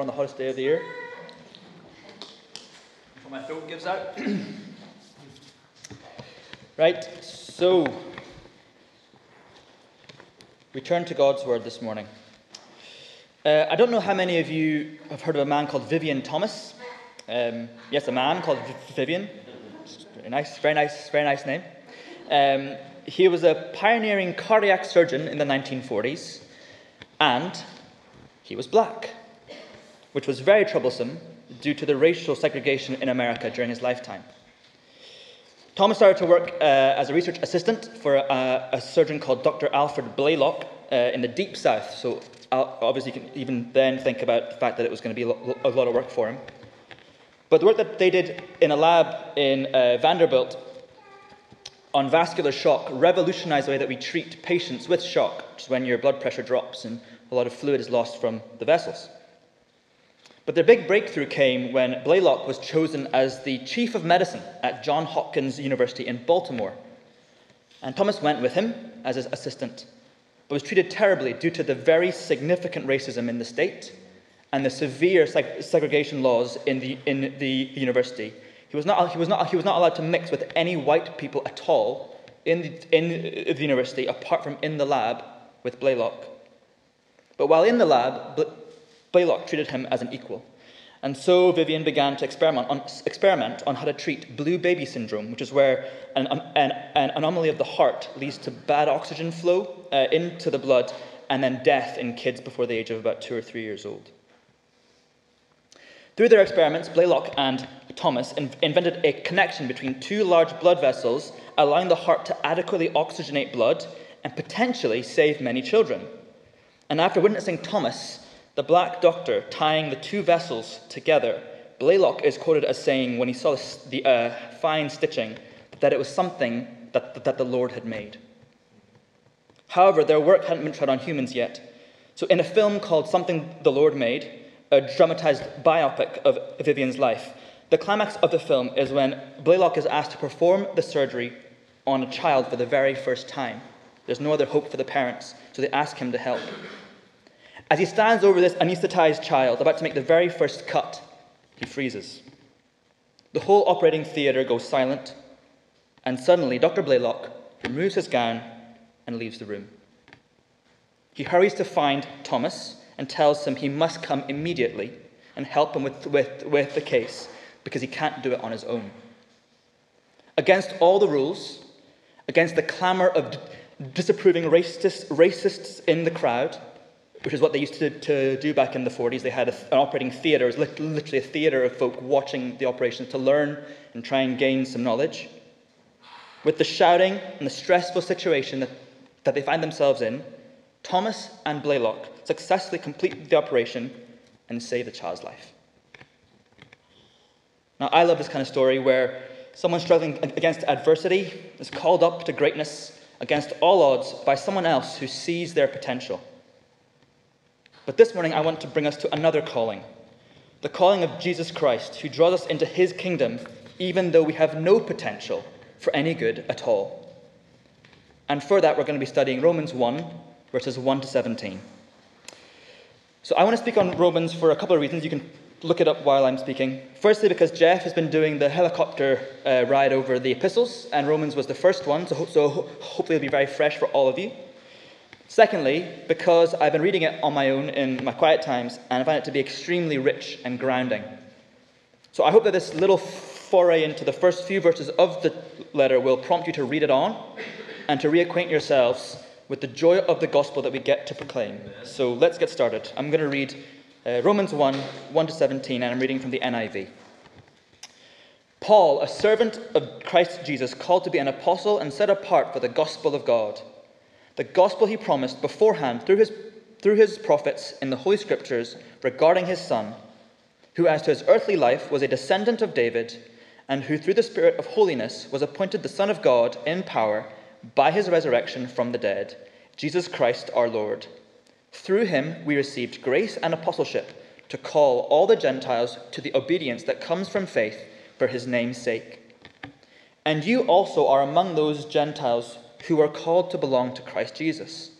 on the hottest day of the year. Before my throat gives out. right, so we turn to God's Word this morning. Uh, I don't know how many of you have heard of a man called Vivian Thomas. Um, yes, a man called Vivian. Very nice, very nice, very nice name. Um, he was a pioneering cardiac surgeon in the 1940s, and he was black, which was very troublesome due to the racial segregation in America during his lifetime. Thomas started to work uh, as a research assistant for a, a, surgeon called Dr. Alfred Blalock uh, in the Deep South. So, obviously, you can even then think about the fact that it was going to be a lot of work for him. But the work that they did in a lab in uh, Vanderbilt on vascular shock revolutionized the way that we treat patients with shock, which is when your blood pressure drops and a lot of fluid is lost from the vessels. But their big breakthrough came when Blalock was chosen as the chief of medicine at Johns Hopkins University in Baltimore. And Thomas went with him as his assistant, but was treated terribly due to the very significant racism in the state and the severe seg- segregation laws in the, in the university he was, not, he, was not, he was not allowed to mix with any white people at all in the, in the university, apart from in the lab with Blalock. But while in the lab, Blalock treated him as an equal. And so Vivian began to experiment on, experiment on how to treat blue baby syndrome, which is where an, an, an anomaly of the heart leads to bad oxygen flow uh, into the blood and then death in kids before the age of about two or three years old. Through their experiments, Blalock and Thomas invented a connection between two large blood vessels, allowing the heart to adequately oxygenate blood and potentially save many children. And after witnessing Thomas, the black doctor, tying the two vessels together, Blalock is quoted as saying, when he saw the uh, fine stitching, that it was something that, that the Lord had made. However, their work hadn't been tried on humans yet. So, in a film called Something the Lord Made, a dramatized biopic of Vivian's life, the climax of the film is when Blalock is asked to perform the surgery on a child for the very first time. There's no other hope for the parents, so they ask him to help. As he stands over this anesthetized child, about to make the very first cut, he freezes. The whole operating theatre goes silent, and suddenly Dr. Blalock removes his gown and leaves the room. He hurries to find Thomas and tells him he must come immediately and help him with, with, with the case because he can't do it on his own. Against all the rules, against the clamour of disapproving racists, racists in the crowd, which is what they used to, to do back in the 40s. They had a, an operating theatre, it was literally a theatre of folk watching the operations to learn and try and gain some knowledge. With the shouting and the stressful situation that, that they find themselves in, Thomas and Blalock successfully complete the operation and save the child's life. Now, I love this kind of story where someone struggling against adversity is called up to greatness against all odds by someone else who sees their potential. But this morning, I want to bring us to another calling the calling of Jesus Christ, who draws us into his kingdom even though we have no potential for any good at all. And for that, we're going to be studying Romans 1, verses 1 to 17. So I want to speak on Romans for a couple of reasons. You can look it up while I'm speaking. Firstly, because Jeff has been doing the helicopter uh, ride over the epistles, and Romans was the first one, so, so hopefully it'll be very fresh for all of you. Secondly, because I've been reading it on my own in my quiet times, and I find it to be extremely rich and grounding. So I hope that this little foray into the first few verses of the letter will prompt you to read it on and to reacquaint yourselves with the joy of the gospel that we get to proclaim. So let's get started. I'm going to read uh, Romans 1 1 to 17, and I'm reading from the NIV. Paul, a servant of Christ Jesus, called to be an apostle and set apart for the gospel of God, the gospel he promised beforehand through his, through his prophets in the Holy Scriptures regarding his Son, who, as to his earthly life, was a descendant of David, and who, through the Spirit of holiness, was appointed the Son of God in power by his resurrection from the dead, Jesus Christ our Lord through him, we received grace and apostleship to call all the Gentiles to the obedience that comes from faith for his name's sake. And you also are among those Gentiles who are called to belong to Christ Jesus.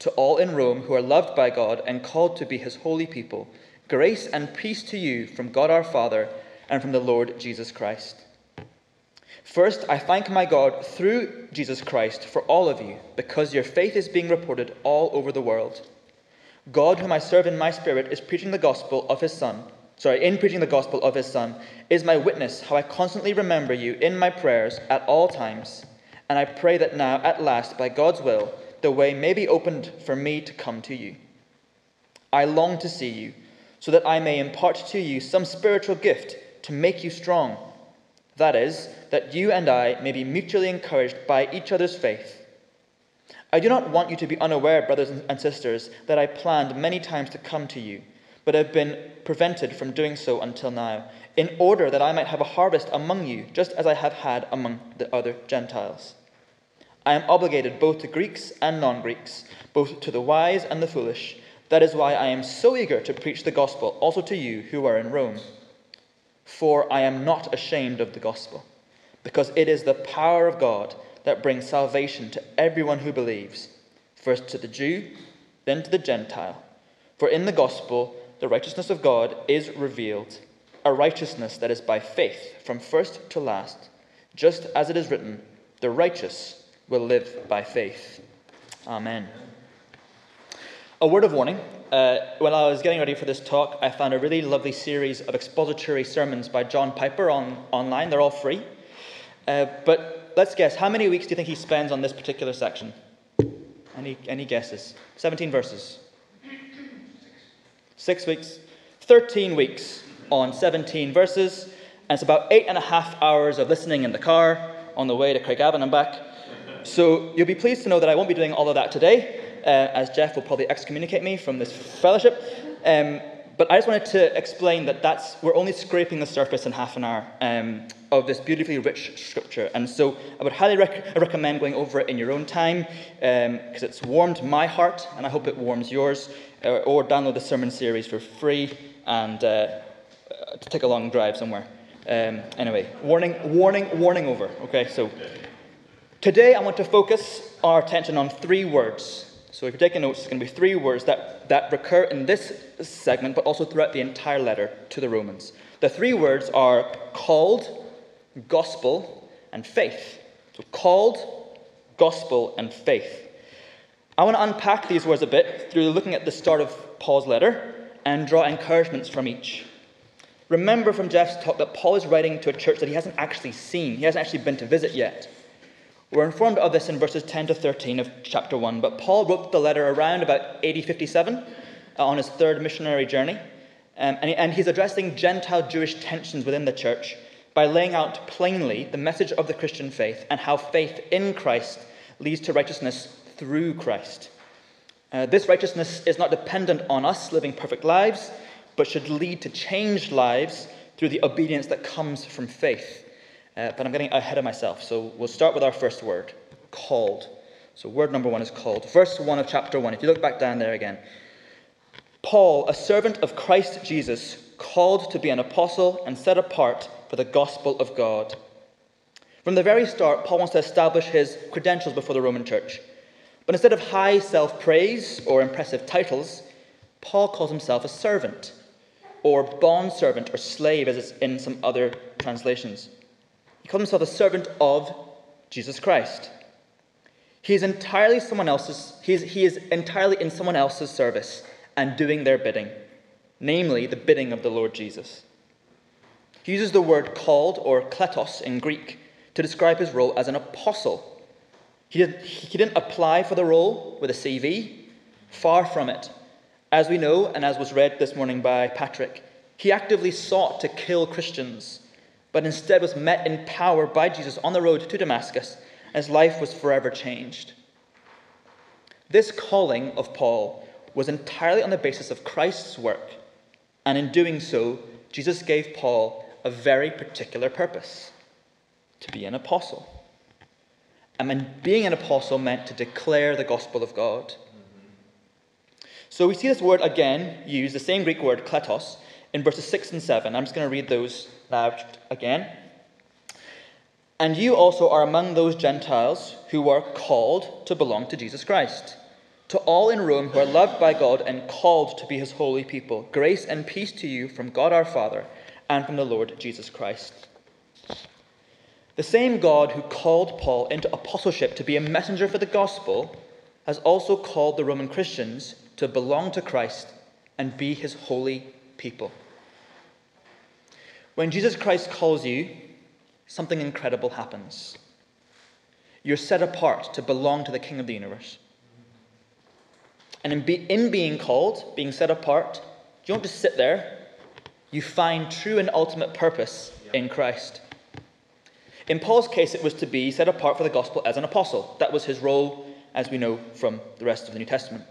To all in Rome who are loved by God and called to be his holy people, Grace and peace to you from God our Father and from the Lord Jesus Christ. First, I thank my God through Jesus Christ for all of you, because your faith is being reported all over the world. God, whom I serve in my spirit, is preaching the gospel of his Son. Sorry, in preaching the gospel of his Son, is my witness how I constantly remember you in my prayers at all times. And I pray that now, at last, by God's will, the way may be opened for me to come to you. I long to see you, so that I may impart to you some spiritual gift to make you strong. That is, that you and I may be mutually encouraged by each other's faith. I do not want you to be unaware, brothers and sisters, that I planned many times to come to you, but have been prevented from doing so until now, in order that I might have a harvest among you, just as I have had among the other Gentiles. I am obligated both to Greeks and non Greeks, both to the wise and the foolish. That is why I am so eager to preach the gospel also to you who are in Rome. For I am not ashamed of the gospel, because it is the power of God that brings salvation to everyone who believes, first to the Jew, then to the Gentile. For in the gospel, the righteousness of God is revealed, a righteousness that is by faith from first to last, just as it is written, the righteous will live by faith. Amen. A word of warning. Uh, when I was getting ready for this talk, I found a really lovely series of expository sermons by John Piper on, online. They're all free. Uh, but let's guess, how many weeks do you think he spends on this particular section? Any, any guesses? 17 verses. Six weeks. 13 weeks on 17 verses. And it's about eight and a half hours of listening in the car on the way to Craigavon and back. So you'll be pleased to know that I won't be doing all of that today uh, as Jeff will probably excommunicate me from this fellowship. Um, but I just wanted to explain that that's, we're only scraping the surface in half an hour um, of this beautifully rich scripture. And so I would highly rec- recommend going over it in your own time because um, it's warmed my heart and I hope it warms yours. Uh, or download the sermon series for free and uh, to take a long drive somewhere. Um, anyway, warning, warning, warning over. Okay, so today I want to focus our attention on three words so if you're taking notes, it's going to be three words that, that recur in this segment, but also throughout the entire letter to the Romans. The three words are called, gospel, and faith. So called, gospel, and faith. I want to unpack these words a bit through looking at the start of Paul's letter and draw encouragements from each. Remember from Jeff's talk that Paul is writing to a church that he hasn't actually seen, he hasn't actually been to visit yet. We're informed of this in verses 10 to 13 of chapter 1, but Paul wrote the letter around about AD 57 uh, on his third missionary journey. Um, and, and he's addressing Gentile Jewish tensions within the church by laying out plainly the message of the Christian faith and how faith in Christ leads to righteousness through Christ. Uh, this righteousness is not dependent on us living perfect lives, but should lead to changed lives through the obedience that comes from faith. Uh, but I'm getting ahead of myself. So we'll start with our first word called. So, word number one is called. Verse 1 of chapter 1. If you look back down there again. Paul, a servant of Christ Jesus, called to be an apostle and set apart for the gospel of God. From the very start, Paul wants to establish his credentials before the Roman church. But instead of high self praise or impressive titles, Paul calls himself a servant, or bond servant, or slave, as it's in some other translations. Calls himself a servant of Jesus Christ. He is entirely someone else's, he is, he is entirely in someone else's service and doing their bidding, namely the bidding of the Lord Jesus. He uses the word called or kletos in Greek to describe his role as an apostle. He didn't, he didn't apply for the role with a CV, far from it. As we know, and as was read this morning by Patrick, he actively sought to kill Christians but instead was met in power by Jesus on the road to Damascus, and his life was forever changed. This calling of Paul was entirely on the basis of Christ's work, and in doing so, Jesus gave Paul a very particular purpose to be an apostle. And being an apostle meant to declare the gospel of God. So we see this word again used, the same Greek word, kletos, in verses 6 and 7. I'm just going to read those now again. And you also are among those Gentiles who are called to belong to Jesus Christ. To all in Rome who are loved by God and called to be his holy people, grace and peace to you from God our Father and from the Lord Jesus Christ. The same God who called Paul into apostleship to be a messenger for the gospel has also called the Roman Christians to belong to Christ and be his holy people. When Jesus Christ calls you, something incredible happens. You're set apart to belong to the King of the universe. And in, be, in being called, being set apart, you don't just sit there, you find true and ultimate purpose in Christ. In Paul's case, it was to be set apart for the gospel as an apostle. That was his role, as we know from the rest of the New Testament.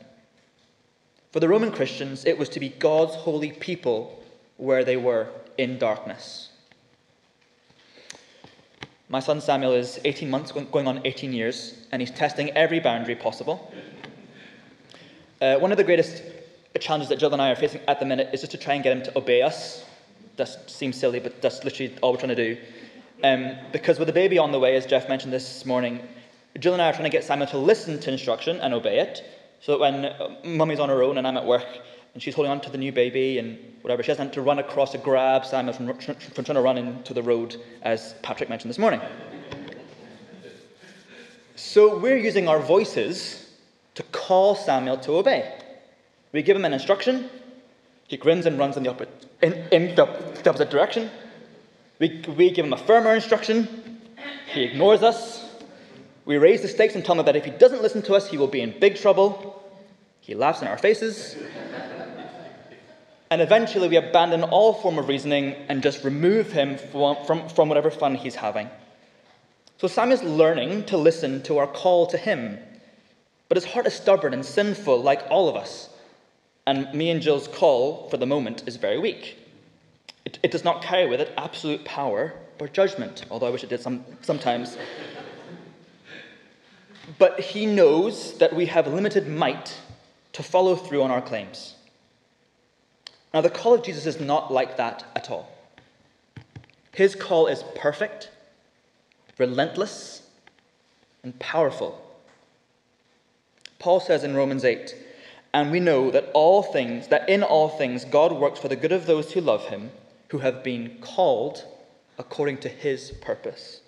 For the Roman Christians, it was to be God's holy people where they were in darkness. My son Samuel is 18 months, going on 18 years, and he's testing every boundary possible. Uh, one of the greatest challenges that Jill and I are facing at the minute is just to try and get him to obey us. That seems silly, but that's literally all we're trying to do. Um, because with the baby on the way, as Jeff mentioned this morning, Jill and I are trying to get Samuel to listen to instruction and obey it, so that when uh, mummy's on her own and I'm at work and she's holding on to the new baby and whatever, she hasn't to run across to grab Samuel from, from trying to run into the road, as Patrick mentioned this morning. So we're using our voices to call Samuel to obey. We give him an instruction, he grins and runs in the, opposite, in, in the opposite direction. We, we give him a firmer instruction, he ignores us. We raise the stakes and tell him that if he doesn't listen to us, he will be in big trouble. He laughs in our faces. And eventually, we abandon all form of reasoning and just remove him from, from, from whatever fun he's having. So Sam is learning to listen to our call to him. But his heart is stubborn and sinful, like all of us. And me and Jill's call, for the moment, is very weak. It, it does not carry with it absolute power or judgment, although I wish it did some, sometimes. but he knows that we have limited might to follow through on our claims. Now, the call of Jesus is not like that at all. His call is perfect, relentless, and powerful. Paul says in Romans 8, and we know that all things, that in all things God works for the good of those who love him, who have been called according to his purpose.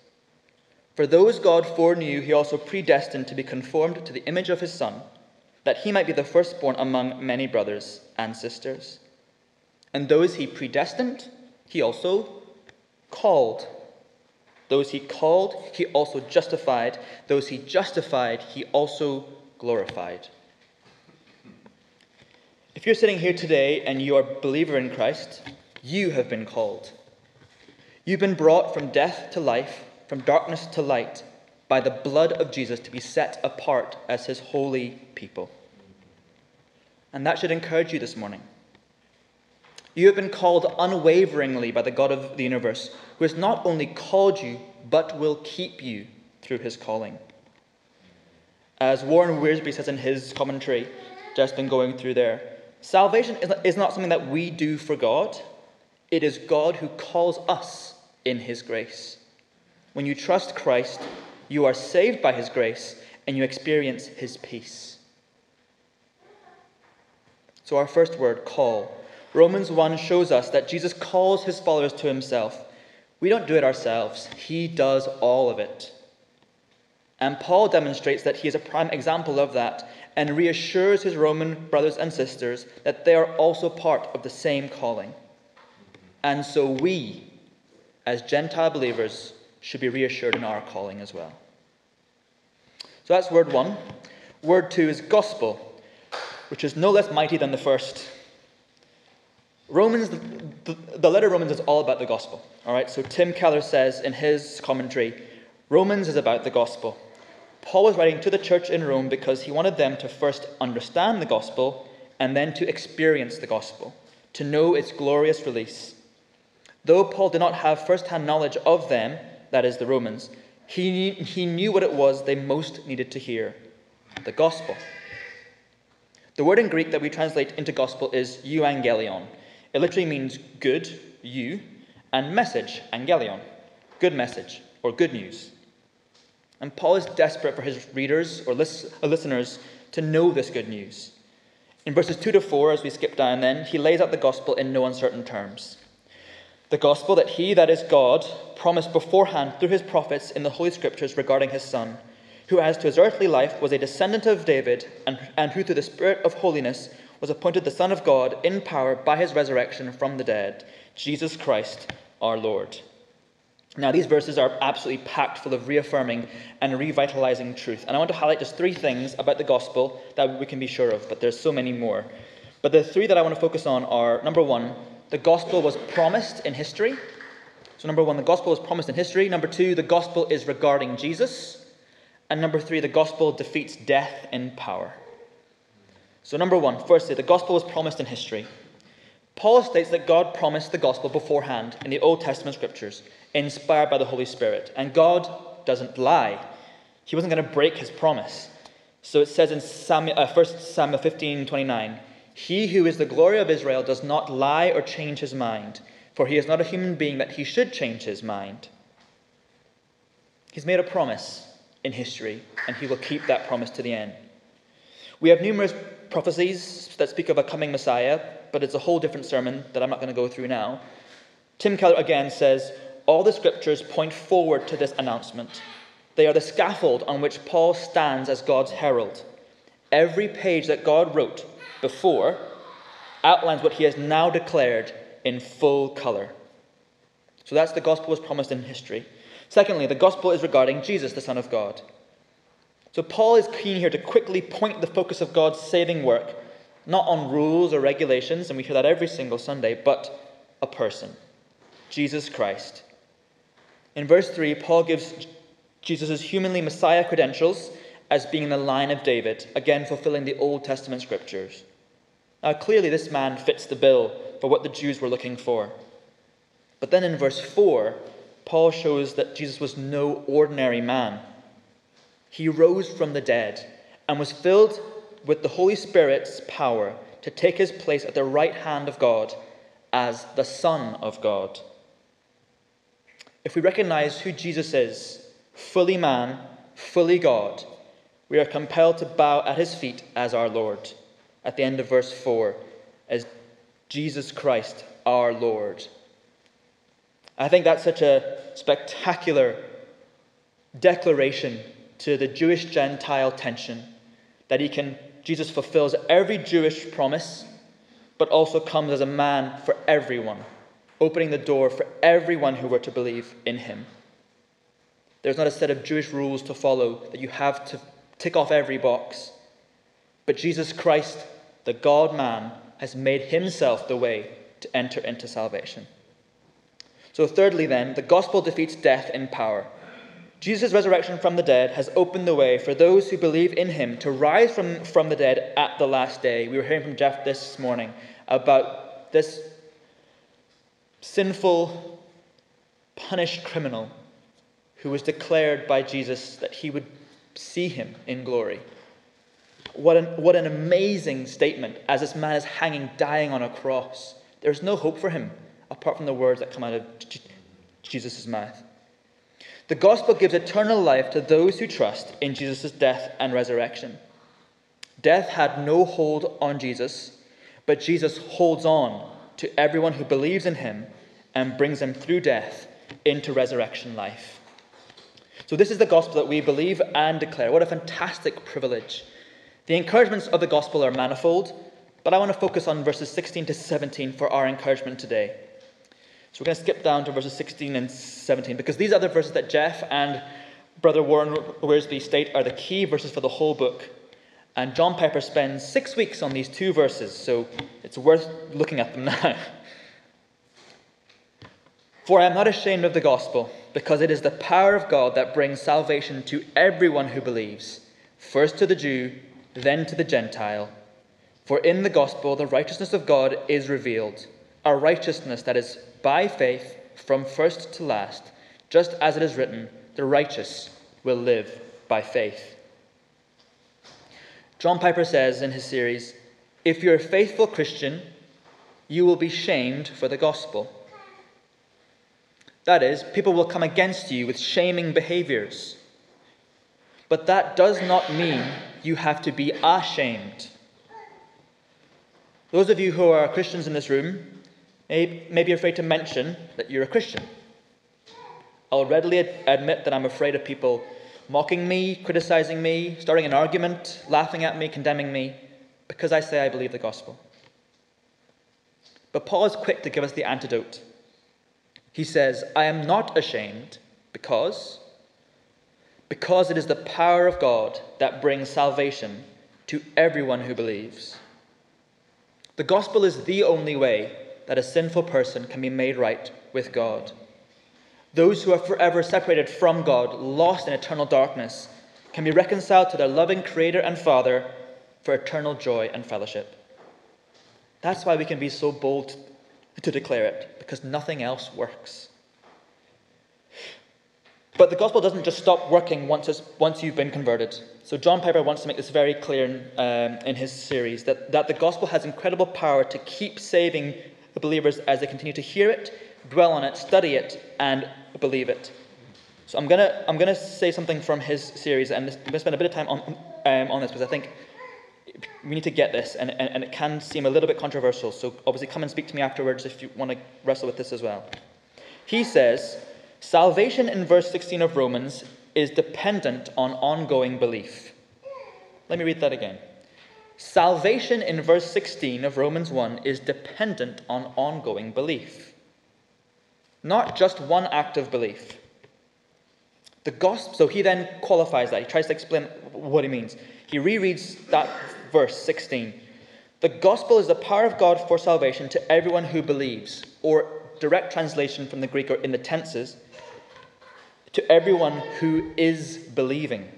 For those God foreknew, he also predestined to be conformed to the image of his Son, that he might be the firstborn among many brothers and sisters. And those he predestined, he also called. Those he called, he also justified. Those he justified, he also glorified. If you're sitting here today and you are a believer in Christ, you have been called. You've been brought from death to life, from darkness to light, by the blood of Jesus to be set apart as his holy people. And that should encourage you this morning. You have been called unwaveringly by the God of the universe, who has not only called you, but will keep you through his calling. As Warren Wiersbe says in his commentary, just been going through there, salvation is not something that we do for God, it is God who calls us in his grace. When you trust Christ, you are saved by his grace and you experience his peace. So, our first word, call. Romans 1 shows us that Jesus calls his followers to himself. We don't do it ourselves, he does all of it. And Paul demonstrates that he is a prime example of that and reassures his Roman brothers and sisters that they are also part of the same calling. And so we, as Gentile believers, should be reassured in our calling as well. So that's word one. Word two is gospel, which is no less mighty than the first. Romans, the, the letter Romans is all about the gospel. All right, so Tim Keller says in his commentary Romans is about the gospel. Paul was writing to the church in Rome because he wanted them to first understand the gospel and then to experience the gospel, to know its glorious release. Though Paul did not have first hand knowledge of them, that is, the Romans, he, he knew what it was they most needed to hear the gospel. The word in Greek that we translate into gospel is euangelion. It literally means good, you, and message, angelion, good message, or good news. And Paul is desperate for his readers or uh, listeners to know this good news. In verses 2 to 4, as we skip down, then, he lays out the gospel in no uncertain terms. The gospel that he, that is God, promised beforehand through his prophets in the Holy Scriptures regarding his Son, who, as to his earthly life, was a descendant of David, and, and who, through the Spirit of holiness, was appointed the Son of God in power by his resurrection from the dead, Jesus Christ our Lord. Now, these verses are absolutely packed full of reaffirming and revitalizing truth. And I want to highlight just three things about the gospel that we can be sure of, but there's so many more. But the three that I want to focus on are number one, the gospel was promised in history. So, number one, the gospel was promised in history. Number two, the gospel is regarding Jesus. And number three, the gospel defeats death in power. So, number one, firstly, the gospel was promised in history. Paul states that God promised the gospel beforehand in the Old Testament scriptures inspired by the Holy Spirit. And God doesn't lie. He wasn't going to break his promise. So it says in Samuel, uh, 1 Samuel 15 29, He who is the glory of Israel does not lie or change his mind, for he is not a human being that he should change his mind. He's made a promise in history, and he will keep that promise to the end. We have numerous prophecies that speak of a coming Messiah, but it's a whole different sermon that I'm not going to go through now. Tim Keller again says, all the scriptures point forward to this announcement. They are the scaffold on which Paul stands as God's herald. Every page that God wrote before outlines what he has now declared in full color. So that's the gospel as promised in history. Secondly, the gospel is regarding Jesus, the Son of God. So Paul is keen here to quickly point the focus of God's saving work, not on rules or regulations, and we hear that every single Sunday, but a person, Jesus Christ. In verse 3, Paul gives Jesus' humanly Messiah credentials as being in the line of David, again fulfilling the Old Testament scriptures. Now, clearly, this man fits the bill for what the Jews were looking for. But then in verse 4, Paul shows that Jesus was no ordinary man. He rose from the dead and was filled with the Holy Spirit's power to take his place at the right hand of God as the Son of God. If we recognize who Jesus is, fully man, fully God, we are compelled to bow at his feet as our Lord. At the end of verse 4, as Jesus Christ, our Lord. I think that's such a spectacular declaration to the Jewish Gentile tension that he can Jesus fulfills every Jewish promise, but also comes as a man for everyone opening the door for everyone who were to believe in him. There's not a set of Jewish rules to follow that you have to tick off every box. But Jesus Christ, the God man, has made himself the way to enter into salvation. So, thirdly, then, the gospel defeats death in power. Jesus' resurrection from the dead has opened the way for those who believe in him to rise from, from the dead at the last day. We were hearing from Jeff this morning about this sinful, punished criminal who was declared by Jesus that he would see him in glory. What an, what an amazing statement as this man is hanging, dying on a cross. There's no hope for him apart from the words that come out of Jesus' mouth. The gospel gives eternal life to those who trust in Jesus' death and resurrection. Death had no hold on Jesus, but Jesus holds on to everyone who believes in him and brings them through death into resurrection life. So, this is the gospel that we believe and declare. What a fantastic privilege. The encouragements of the gospel are manifold, but I want to focus on verses 16 to 17 for our encouragement today. So, we're going to skip down to verses 16 and 17 because these are the verses that Jeff and Brother Warren Wiersbe state are the key verses for the whole book. And John Piper spends six weeks on these two verses, so it's worth looking at them now. For I am not ashamed of the gospel, because it is the power of God that brings salvation to everyone who believes, first to the Jew, then to the Gentile. For in the gospel the righteousness of God is revealed, a righteousness that is by faith from first to last, just as it is written, the righteous will live by faith. John Piper says in his series, If you're a faithful Christian, you will be shamed for the gospel. That is, people will come against you with shaming behaviors. But that does not mean you have to be ashamed. Those of you who are Christians in this room may, may be afraid to mention that you're a Christian. I'll readily admit that I'm afraid of people mocking me, criticizing me, starting an argument, laughing at me, condemning me, because I say I believe the gospel. But Paul is quick to give us the antidote. He says, I am not ashamed because because it is the power of God that brings salvation to everyone who believes. The gospel is the only way that a sinful person can be made right with God. Those who are forever separated from God, lost in eternal darkness, can be reconciled to their loving Creator and Father for eternal joy and fellowship. That's why we can be so bold to declare it, because nothing else works. But the gospel doesn't just stop working once, once you've been converted. So, John Piper wants to make this very clear in, um, in his series that, that the gospel has incredible power to keep saving the believers as they continue to hear it, dwell on it, study it, and believe it. So, I'm to I'm gonna say something from his series, and I'm to spend a bit of time on, um, on this because I think we need to get this, and, and, and it can seem a little bit controversial. So, obviously, come and speak to me afterwards if you want to wrestle with this as well. He says, Salvation in verse 16 of Romans is dependent on ongoing belief. Let me read that again. Salvation in verse 16 of Romans 1 is dependent on ongoing belief, not just one act of belief. The gospel, so he then qualifies that. He tries to explain what he means. He rereads that verse 16. The gospel is the power of God for salvation to everyone who believes, or direct translation from the Greek or in the tenses, to everyone who is believing.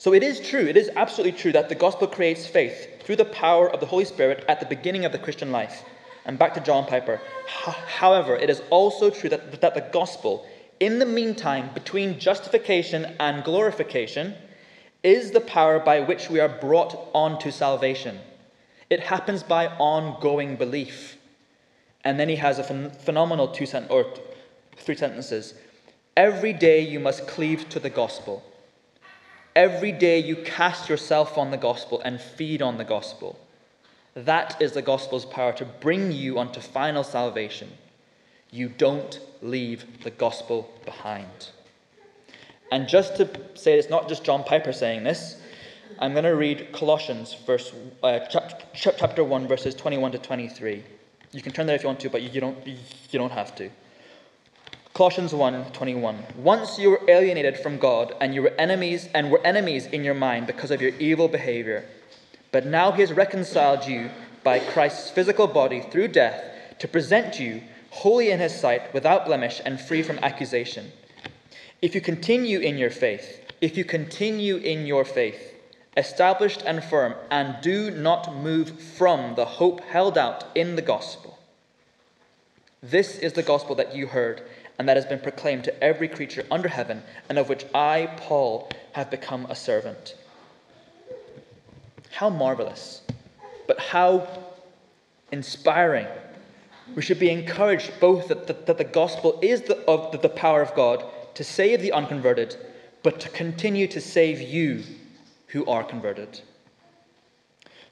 So it is true, it is absolutely true that the gospel creates faith through the power of the Holy Spirit at the beginning of the Christian life. And back to John Piper. However, it is also true that, that the gospel, in the meantime, between justification and glorification, is the power by which we are brought onto salvation. It happens by ongoing belief. And then he has a ph- phenomenal two sent- or three sentences. Every day you must cleave to the gospel. Every day you cast yourself on the gospel and feed on the gospel. That is the gospel's power to bring you unto final salvation. You don't leave the gospel behind. And just to say it's not just John Piper saying this, I'm going to read Colossians verse, uh, chapter 1, verses 21 to 23. You can turn there if you want to, but you don't, you don't have to. Colossians 1:21 Once you were alienated from God and you were enemies and were enemies in your mind because of your evil behavior. But now he has reconciled you by Christ's physical body through death to present you holy in his sight without blemish and free from accusation. If you continue in your faith if you continue in your faith established and firm and do not move from the hope held out in the gospel this is the gospel that you heard and that has been proclaimed to every creature under heaven, and of which I, Paul, have become a servant. How marvelous, but how inspiring. We should be encouraged both that, that, that the gospel is the, of the, the power of God to save the unconverted, but to continue to save you who are converted.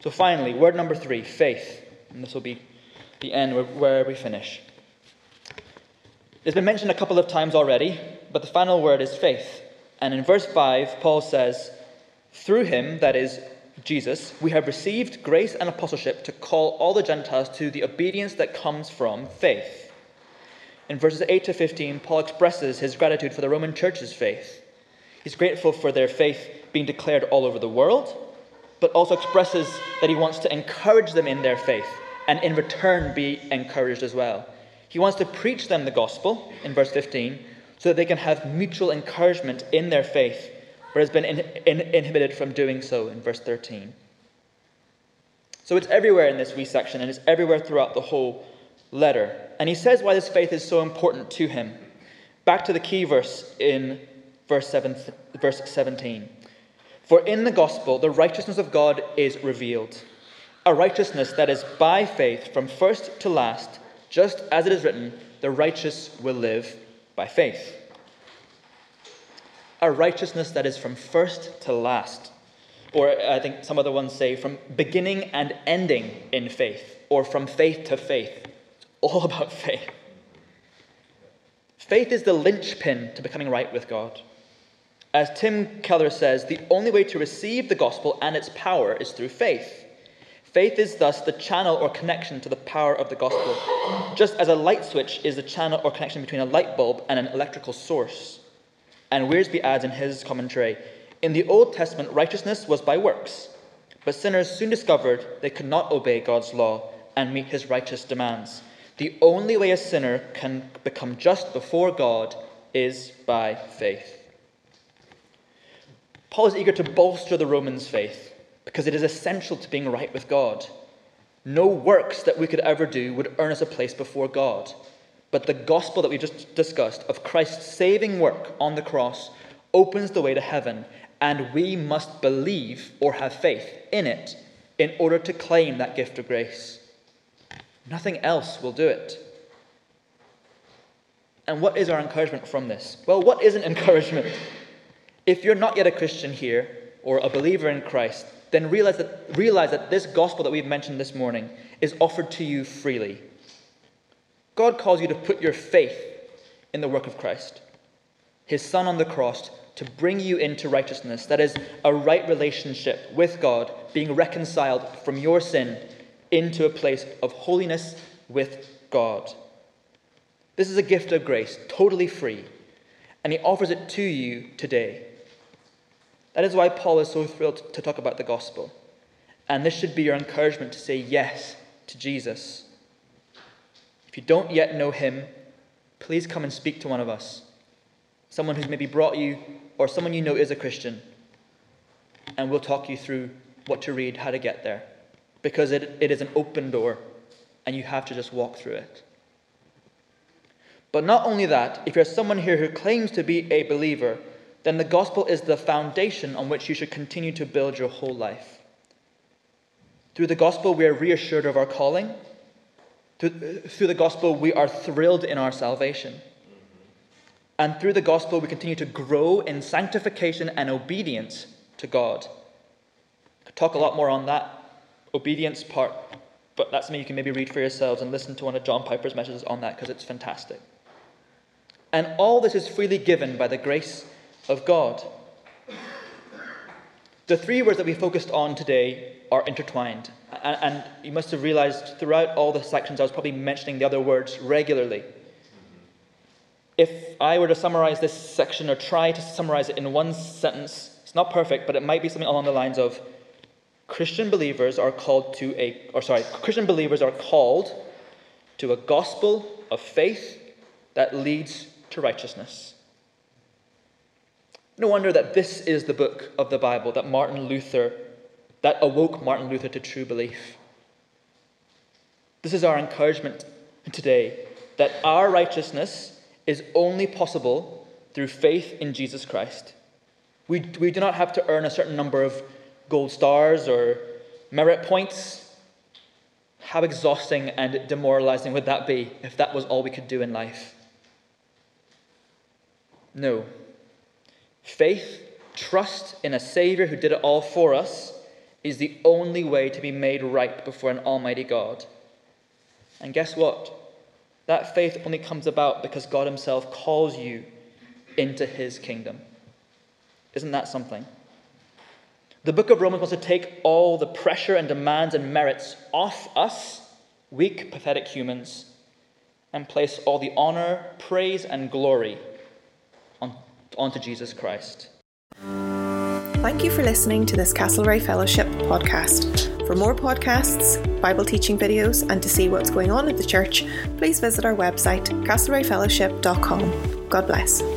So, finally, word number three faith. And this will be the end where, where we finish. It's been mentioned a couple of times already, but the final word is faith. And in verse 5, Paul says, Through him, that is Jesus, we have received grace and apostleship to call all the Gentiles to the obedience that comes from faith. In verses 8 to 15, Paul expresses his gratitude for the Roman church's faith. He's grateful for their faith being declared all over the world, but also expresses that he wants to encourage them in their faith and in return be encouraged as well. He wants to preach them the gospel in verse 15 so that they can have mutual encouragement in their faith, but has been in, in, inhibited from doing so in verse 13. So it's everywhere in this wee section, and it's everywhere throughout the whole letter. And he says why this faith is so important to him. Back to the key verse in verse, seven, verse 17. For in the gospel, the righteousness of God is revealed, a righteousness that is by faith from first to last just as it is written, the righteous will live by faith. a righteousness that is from first to last. Or I think some other ones say from beginning and ending in faith, or from faith to faith. It's all about faith. Faith is the linchpin to becoming right with God. As Tim Keller says, the only way to receive the gospel and its power is through faith. Faith is thus the channel or connection to the power of the gospel, just as a light switch is the channel or connection between a light bulb and an electrical source. And Wiersbe adds in his commentary In the Old Testament, righteousness was by works, but sinners soon discovered they could not obey God's law and meet his righteous demands. The only way a sinner can become just before God is by faith. Paul is eager to bolster the Romans' faith because it is essential to being right with God. No works that we could ever do would earn us a place before God. But the gospel that we just discussed of Christ's saving work on the cross opens the way to heaven, and we must believe or have faith in it in order to claim that gift of grace. Nothing else will do it. And what is our encouragement from this? Well, what is an encouragement? If you're not yet a Christian here or a believer in Christ, then realize that, realize that this gospel that we've mentioned this morning is offered to you freely. God calls you to put your faith in the work of Christ, his Son on the cross, to bring you into righteousness. That is, a right relationship with God, being reconciled from your sin into a place of holiness with God. This is a gift of grace, totally free, and he offers it to you today. That is why Paul is so thrilled to talk about the gospel. And this should be your encouragement to say yes to Jesus. If you don't yet know him, please come and speak to one of us. Someone who's maybe brought you, or someone you know is a Christian. And we'll talk you through what to read, how to get there. Because it, it is an open door, and you have to just walk through it. But not only that, if you're someone here who claims to be a believer, then the gospel is the foundation on which you should continue to build your whole life. Through the gospel, we are reassured of our calling. Through, the gospel, we are thrilled in our salvation. And through the gospel, we continue to grow in sanctification and obedience to God. I could talk a lot more on that obedience part, but that's something you can maybe read for yourselves and listen to one of John Piper's messages on that because it's fantastic. And all this is freely given by the grace of God. The three words that we focused on today are intertwined. And, you must have realized throughout all the sections, I was probably mentioning the other words regularly. If I were to summarize this section or try to summarize it in one sentence, it's not perfect, but it might be something along the lines of Christian believers are called to a, or sorry, Christian believers are called to a gospel of faith that leads to righteousness. No wonder that this is the book of the Bible that Martin Luther, that awoke Martin Luther to true belief. This is our encouragement today that our righteousness is only possible through faith in Jesus Christ. We, we do not have to earn a certain number of gold stars or merit points. How exhausting and demoralizing would that be if that was all we could do in life? No. Faith, trust in a Savior who did it all for us, is the only way to be made right before an Almighty God. And guess what? That faith only comes about because God Himself calls you into His kingdom. Isn't that something? The book of Romans wants to take all the pressure and demands and merits off us, weak, pathetic humans, and place all the honor, praise, and glory onto Jesus Christ. Thank you for listening to this Castlereagh Fellowship podcast. For more podcasts, Bible teaching videos, and to see what's going on at the church, please visit our website, castlereaghfellowship.com. God bless.